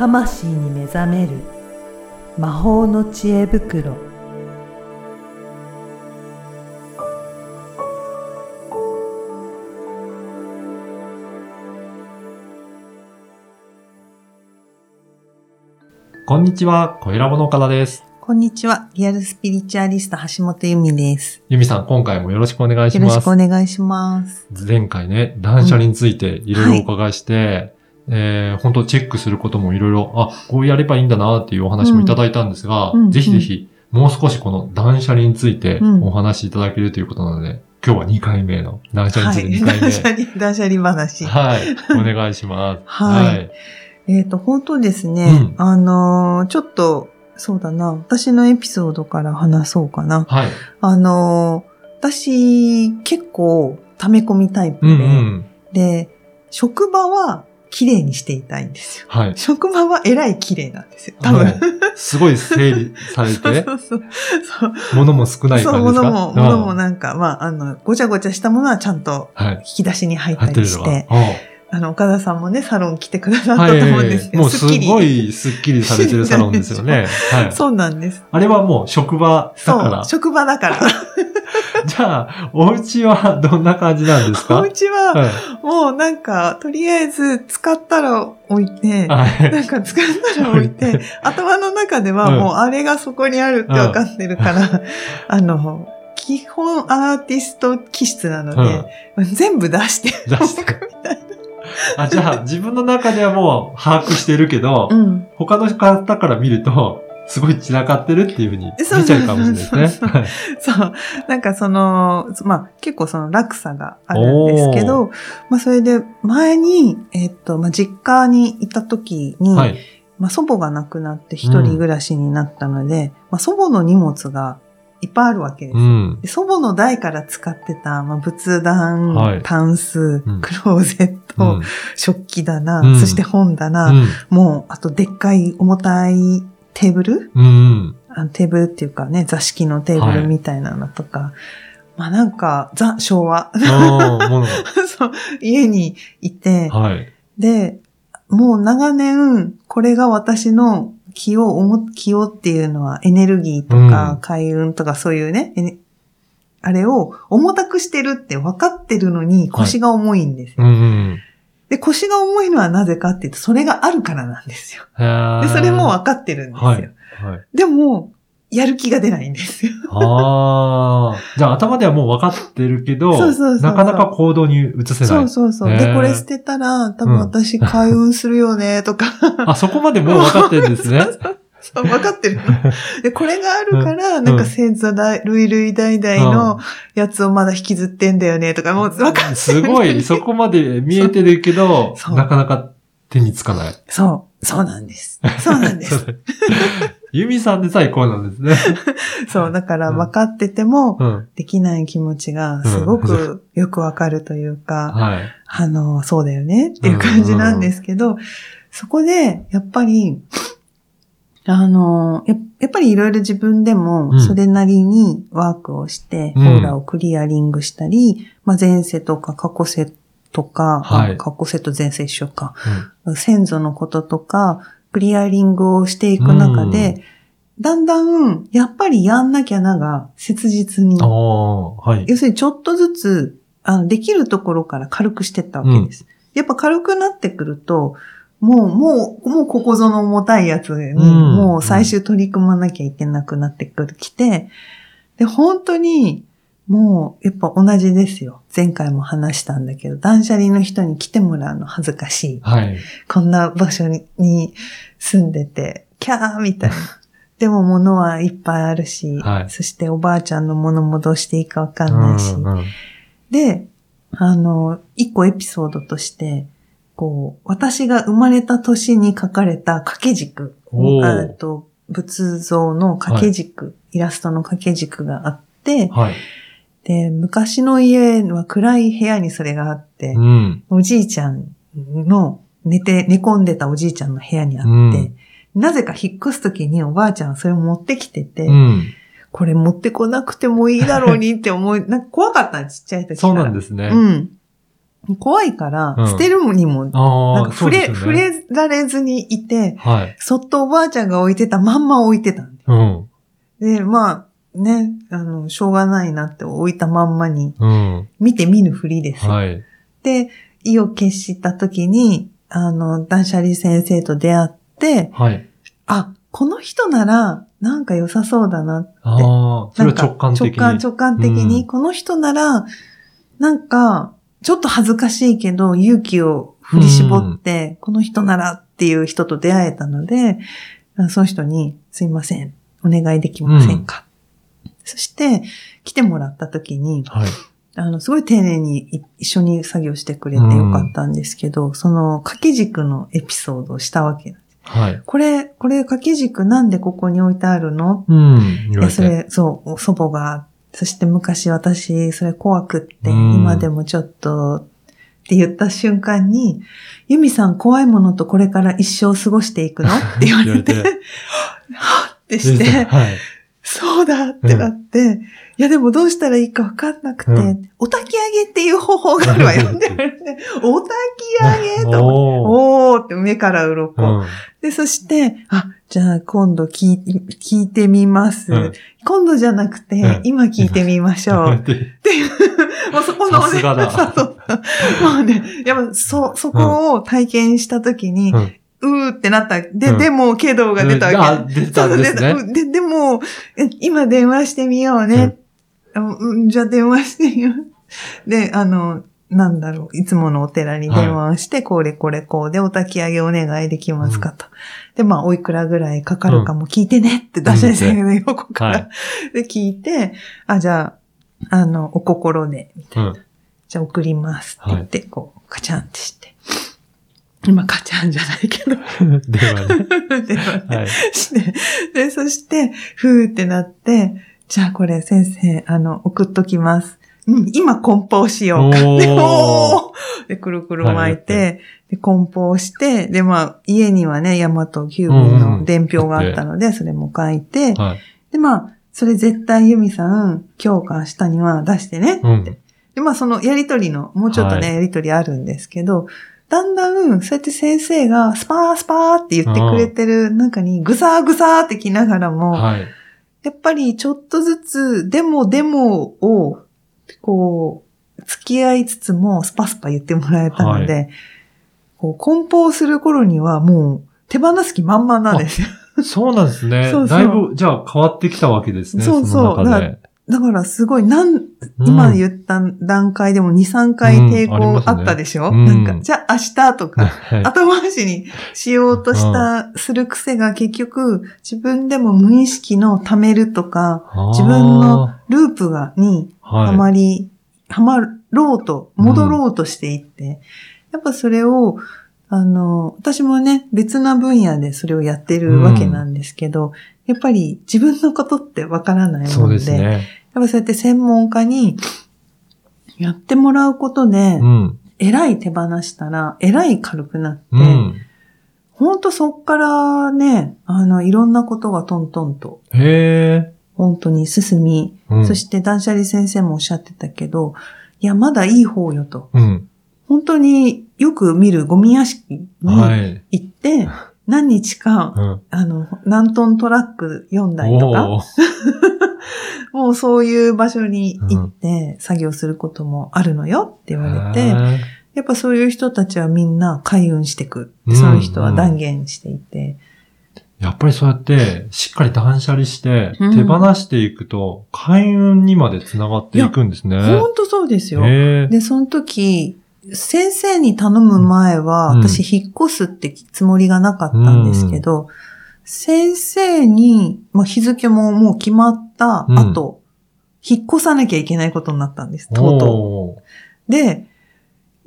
魂に目覚める。魔法の知恵袋。こんにちは、小ラボの岡田です。こんにちはリアルスピリチュアリスト橋本由美です。ゆみさん、今回もよろしくお願いします。よろしくお。願いします。前回ね、断捨離についていろいろお伺いして、えー本当チェックすることもいろいろ、あ、こうやればいいんだなっていうお話もいただいたんですが、うんうんぜひぜひ、もう少しこの断捨離についてうんお話しいただけるということなので、今日は2回目の断捨離はいについて2回目。断捨離 断捨離話はい。お願いします。はいえっ、と本当ですね、うんあのーちょっとそうだな私のエピソードから話そうかなはい。あのー私結構溜め込みタイプで、うんうん。で、職場は綺麗にしていたいんですよ。はい。職場はえらい綺麗なんですよ。多分。すごい整理されて、そうそうそう。物も少ないそう、感じですか？物も、物もなんか、まあ、あの、ごちゃごちゃしたものはちゃんとはい。引き出しに入った。りして、ああの、岡田さんもね、サロン来てくださったはと思うんですけど、もうすっきりごいスッキリされてるサロンですよね。はい。そうなんです。あれはもう職場だからそう、。職場だから。じゃあ、お家はどんな感じなんですおか家は、はいもうなんか、とりあえず使ったら置いて、はい。なんか使ったら置いて、頭の中ではうんもうあれがそこにあるって分かってるから、あの、基本アーティスト気質なので、全部出して出しておくみたいあ、じゃあ、自分の中ではもう把握してるけど、な。うん。他の方から見ると、すごい散らかってるっていうふうに見ちゃうかもしれないですね。そう。なんかその、まあ結構その落差があるんですけど、まあそれで前に、えっと、まあ実家にいた時に、はい。まあ祖母が亡くなって一人暮らしになったので、まあ祖母の荷物がいっぱいあるわけですようん。で祖母の代から使ってた、まあ、仏壇、はいタンス、うんクローゼット、うん食器棚、うんそして本棚、うん。もう、あとでっかい重たいテーブル？うん。あのテーブルっていうかね、座敷のテーブルみたいなのとか、まあなんか、ザ・昭和。そう、家にいて、はい。で、もう長年、これが私の気を思、気をっていうのはエネルギーとかうん開運とかそういうね、エネあれを重たくしてるって分かってるのに腰が重いんですよ。うんうん。で、腰が重いのはなぜかっていうと、それがあるからなんですよ。で、それも分かってるんですよ。はい。はい。でも、やる気が出ないんですよ。ああ。じゃあ頭ではもう分かってるけど、そうそうそうそうなかなか行動に移せない。そうそうそう。で、これ捨てたら、多分私開運するよね、とか。あ、そこまでもう分かってるんですね。そう、分かってるの。で、これがあるから、んなんか先祖代、類類代々のやつをまだ引きずってんだよね、とか、もう分かっすごい、そこまで見えてるけどそ、うなかなか手につかない。そう、そうなんです。そうなんでそす。うユミさんでさえこうなんですね。そう、だからうん分かってても、うん。できない気持ちがすごくよくわかるというか、はい。あの、そうだよねっていう感じなんですけど、そこで、やっぱり、あの、ややっぱりいろいろ自分でもうん。それなりにワークをして、うん。オーラをクリアリングしたり、まあ、前世とか過去世とか、はい。あ過去世と前世一緒か、先祖のこととか、クリアリングをしていく中で、だんだん、やっぱりやんなきゃなが切実に。はい。要するにちょっとずつ、あの、できるところから軽くしてったわけです。やっぱ軽くなってくると、もう、もう、もうここぞの重たいやつに、うんもう最終取り組まなきゃいけなくなってくる、きて、で、本当に、もう、やっぱ同じですよ。前回も話したんだけど、断捨離の人に来てもらうの恥ずかしい。はい。こんな場所にに住んでて、キャーみたいな。でも物はいっぱいあるし、はいそしておばあちゃんのものもどうしていいかわかんないし。うんうんで、あの、一個エピソードとして、こう、私が生まれた年に書かれた掛け軸、と仏像の掛け軸、イラストの掛け軸があって、はい。で、昔の家は暗い部屋にそれがあって、うん。おじいちゃんの寝て、寝込んでたおじいちゃんの部屋にあって、うんなぜか引っ越すときにおばあちゃんはそれを持ってきてて、うん。これ持ってこなくてもいいだろうにって思い、なんか怖かったのちっちゃい時から。そうなんですね。うん。怖いからう、ん捨てるにも、なんか触れ、触ね。れられずにいて、はい。そっとおばあちゃんが置いてたまんま置いてたんで。うん。で、まあ、ね、あの、しょうがないなって置いたまんまに、うん。見て見ぬふりですよ。はい。で、意を決した時に、あの、断捨離先生と出会って、はい。あ、この人なら、なんか良さそうだな。ああ、それは直感的に。直感、直感的に、うんこの人なら、なんか、ちょっと恥ずかしいけど、勇気を振り絞って、この人ならっていう人と出会えたので、その人に、すいません、お願いできませんか。そして、来てもらった時に、はい。あの、すごい丁寧にい一緒に作業してくれてよかったんですけど、その掛け軸のエピソードをしたわけ。はい。これ、これ掛け軸なんでここに置いてあるの？うん。言いや。それ、そう、祖母が、そして昔私、それ怖くって、うん。今でもちょっと、って言った瞬間に、ユミさん怖いものとこれから一生過ごしていくの？って言われて、はっってして、はい。そうだってなって、いやでもどうしたらいいかわかんなくて、うんお焚き上げっていう方法があるわよお焚き上げとおー。って目から鱗。うん。で、そして、あ、じゃあ今度聞い聞いてみます。うん今度じゃなくて、うん今聞いてみましょう。っていう、もうそこのね、もうね、やっぱそ、そこを体験したときに、うんうーってなった。で、うんでも、けどが出たわけ。あ、出たんですね。で、でも、え今電話してみようね。うん、じゃあ電話してみよう。で、あの、なんだろう、いつものお寺に電話をして、これこれこうでお焚き上げお願いできますかと。で、まあ、おいくらぐらいかかるかも聞いてねって出してたけど、横から。はいで、聞いて、あ、じゃあ、あの、お心で、みたいな。うん。じゃあ送りますって言って、こう、カチャンってして。今、カチャンじゃないけど、ではね。電 話ではい。して、で、そして、ふーってなって、じゃあこれ先生、あの、送っときます。うん、今梱包しようか。で、おー で、くるくる巻いはいて、で、梱包して、で、まあ、家にはね、ヤマトキューブの伝票があったので、それも書いて、はい。で、まあ、それ絶対ユミさん、今日か明日には出してね。うん。で、まあ、そのやりとりの、もうちょっとね、はいやりとりあるんですけど、だんだん、そうやって先生が、スパースパーって言ってくれてる中に、ぐさーぐさーってきながらも、はい。やっぱりちょっとずつ、でもでもを、こう、付き合いつつも、スパスパ言ってもらえたので、こう、梱包する頃にはもう、手放す気満々なんですよ。そうなんですね。そうそうだいぶ、じゃあ変わってきたわけですね。そうそうの中で。だからすごい、なん、うん。今言った段階でも2、3回抵抗あったでしょ、うん。うんなんか、じゃあ明日とか、はい。後回しにしようとした、する癖が結局、自分でも無意識の貯めるとか、自分のループが、にはまり、はまろうと、戻ろうとしていって、やっぱそれを、あの、私もね、別な分野でそれをやってるわけなんですけど、やっぱり自分のことってわからないそもで、うんですね。やっぱそうやって専門家にやってもらうことで、うん。えらい手放したら、えらい軽くなって、うん。ほんとそっからね、あの、いろんなことがトントンと。本当に進み、うんそして断捨離先生もおっしゃってたけど、いや、まだいい方よと。うん。本当によく見るゴミ屋敷にはい。行って、何日か、うん。あの、何トントラック4台とか、もうそういう場所に行って作業することもあるのよって言われて、へーやっぱそういう人たちはみんな開運してく。うんその人は断言していて。やっぱりそうやって、しっかり断捨離して、うん手放していくと、開運にまで繋がっていくんですね。ほんとそうですよ。で、その時、先生に頼む前は、うん。私引っ越すってつもりがなかったんですけど、先生に、まあ、日付ももう決まった後、引っ越さなきゃいけないことになったんです、とうとう。で、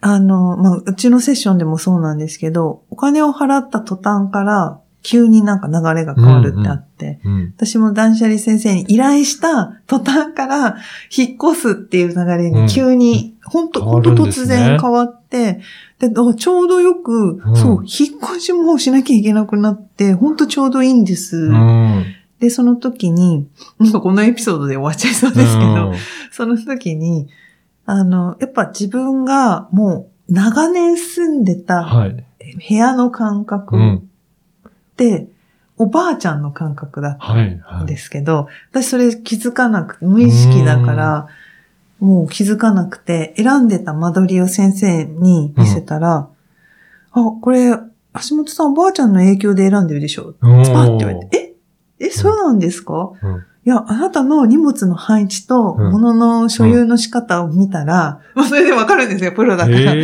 あの、まあ、うちのセッションでもそうなんですけど、お金を払った途端から、急になんか流れが変わるってあって、うん。私も断捨離先生に依頼した途端から引っ越すっていう流れに急に、ほんと、変ほんとわるんですね突然変わって、で、あちょうどよく、うんそう、引っ越しもしなきゃいけなくなって、ほんとちょうどいいんです。うん。で、その時に、なんかこのエピソードで終わっちゃいそうですけど、その時に、あの、やっぱ自分がもう長年住んでたはい。部屋の感覚うん。って、おばあちゃんの感覚だっはい。たんはい。ですけど、私それ気づかなくて、無意識だから、もう気づかなくて、選んでた間取りを先生に見せたら、あ、これ、橋本さんおばあちゃんの影響で選んでるでしょ？スパッて言われて、え？え、そうなんですか、うん。いや、あなたの荷物の配置とうん。物の所有の仕方を見たら、まあそれでわかるんですよ、プロだから。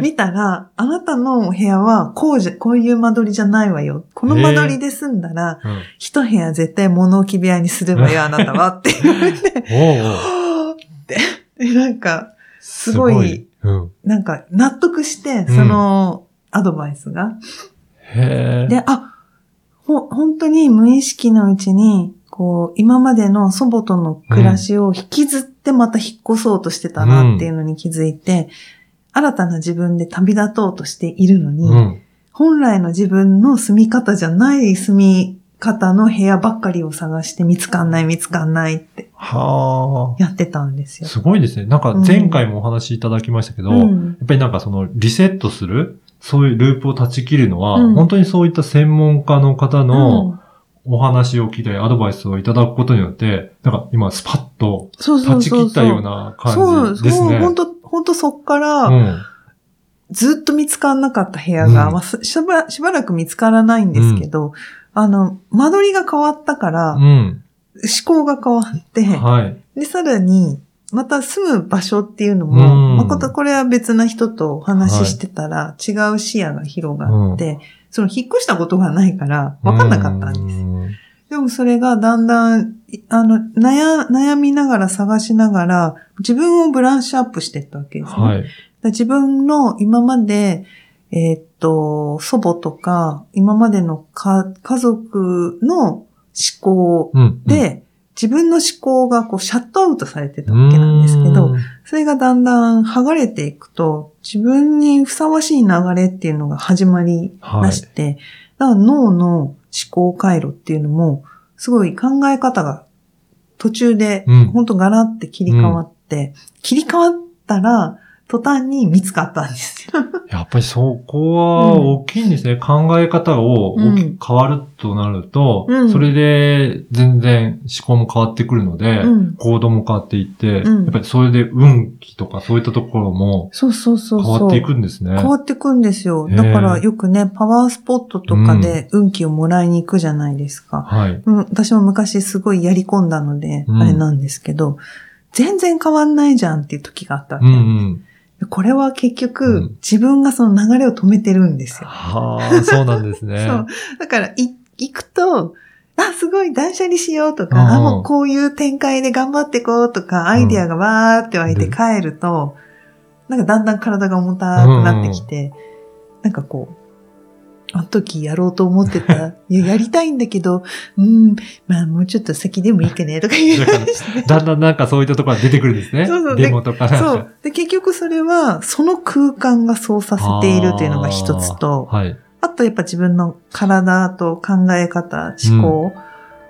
見たら、あなたのお部屋はこうじゃ、こういう間取りじゃないわよ。この間取りで住んだら、うん。一部屋絶対物置部屋にすればよ、あなたは。って言われて、おーはぁって、でなんか、すすごいうん。なんか納得して、うんそのアドバイスが。へえ。で、あ、ほ、本当に無意識のうちに、こう、今までの祖母との暮らしを引きずってまた引っ越そうとしてたなっていうのに気づいて、新たな自分で旅立とうとしているのに、うん。本来の自分の住み方じゃない住み方の部屋ばっかりを探して見つかんない見つかんないってはあ。やってたんですよ。すごいですね。なんか前回もお話しいただきましたけど、やうんっぱりなんかそのリセットする、そういうループを断ち切るのは、うん本当にそういった専門家の方のうんお話を聞いたり、アドバイスをいただくことによって、なんか今スパッとそうそう断ち。切ったような感じですね。そう、本当本当そっから、うん。ずっと見つからなかった部屋が、うんまあすしばらしばらく見つからないんですけど、あの、間取りが変わったから、うん。思考が変わって、はい。で、さらに、また住む場所っていうのうも、んまことこれは別な人とお話ししてたら、違う視野が広がって、その引っ越したことがないから、わかんなかったんです。す。でもそれがだんだん、いあの、悩、悩みながら探しながら、自分をブラッシュアップしていったわけですね。はい。だ自分の今まで、えーっと、祖母とか、今までのか家族の思考うん。で、自分の思考がこうシャットアウトされてたわけなんですけど、うん、それがだんだん剥がれていくと、自分にふさわしい流れっていうのが始まりまして、だから脳の思考回路っていうのも、すごい考え方が途中でうん、ほんとガラって切り替わって、切り替わったら、途端に見つかったんですよ。やっぱりそこは大きいんですね。考え方を大きく変わるとなると、うんそれで全然思考も変わってくるので、うん行動も変わっていって、うんやっぱりそれで運気とかそういったところもそうそうそうそう。変わっていくんですね。変わっていくんですよ。だからよくね、パワースポットとかで運気をもらいに行くじゃないですか。はい。うん、私も昔すごいやり込んだので、うんあれなんですけど、全然変わんないじゃんっていう時があったわけうんうん。これは結局、うん自分がその流れを止めてるんですよ。はあ、そうなんですね。そう。だから、い、行くと、あ、すごい断捨離しようとか、うんあ、もうこういう展開で頑張ってこうとか、アイディアがわーって湧いて帰ると、なんかだんだん体が重たくなってきて、なんかこう、あの時やろうと思ってた、いや、やりたいんだけど、うん、まあもうちょっと先でもいいかね、とか言う だんだんなんかそういったところが出てくるんですね。そうそうデモとか。そう。で、結局それは、その空間がそうさせているというのが一つと、はい。あとやっぱ自分の体と考え方、思考、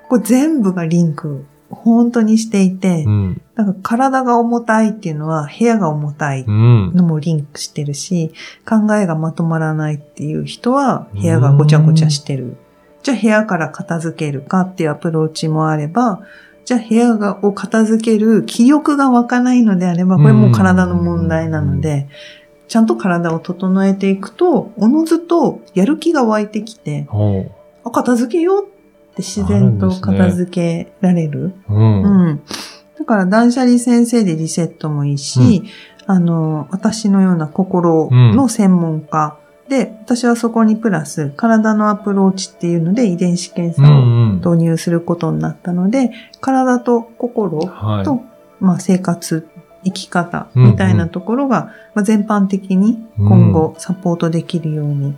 これ全部がリンク、本当にしていて、うん。なんか体が重たいっていうのは部屋が重たいうん。のもリンクしてるし、考えがまとまらないっていう人は部屋がごちゃごちゃしてる。じゃあ部屋から片付けるかっていうアプローチもあれば、じゃあ部屋がを片付ける気力が湧かないのであれば、これもう体の問題なので、ちゃんと体を整えていくと、おのずとやる気が湧いてきて、あ、片付けようって自然と片付けられる。うん。うん。だから断捨離先生でリセットもいいし、あの、私のような心の専門家。で、私はそこにプラス体のアプローチっていうので遺伝子検査をうんうん。導入することになったので、体と心はい。と、まあ、生活、生き方みたいなところが、まあ、全般的に今後サポートできるように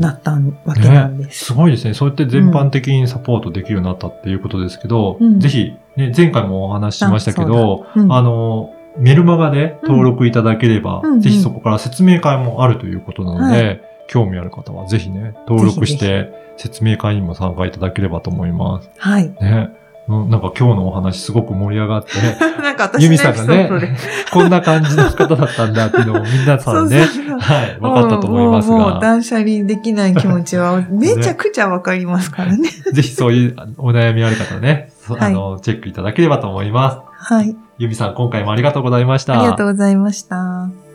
なったわけなんです。すごいですね。そうやって全般的にサポートできるようになったっていうことですけど、うんぜひ、ね、前回もお話ししましたけど、あそうんあの、メルマガで登録いただければ、うんうんぜひそこから説明会もあるということなので、は興味ある方はぜひね、登録しぜて説明会にも参加いただければと思います。はい。ね。うんなんか今日のお話すごく盛り上がって、なんか私ユミさんがね。こんな感じの方だったんだっていうのも皆さんね、はい、分かったと思いますもうもうもうが、断捨離できない気持ちは めちゃくちゃわかりますからね。ぜひそういうお悩みある方ね、あの、チェックいただければと思います。はい。ユミさん、今回もありがとうございました。ありがとうございました。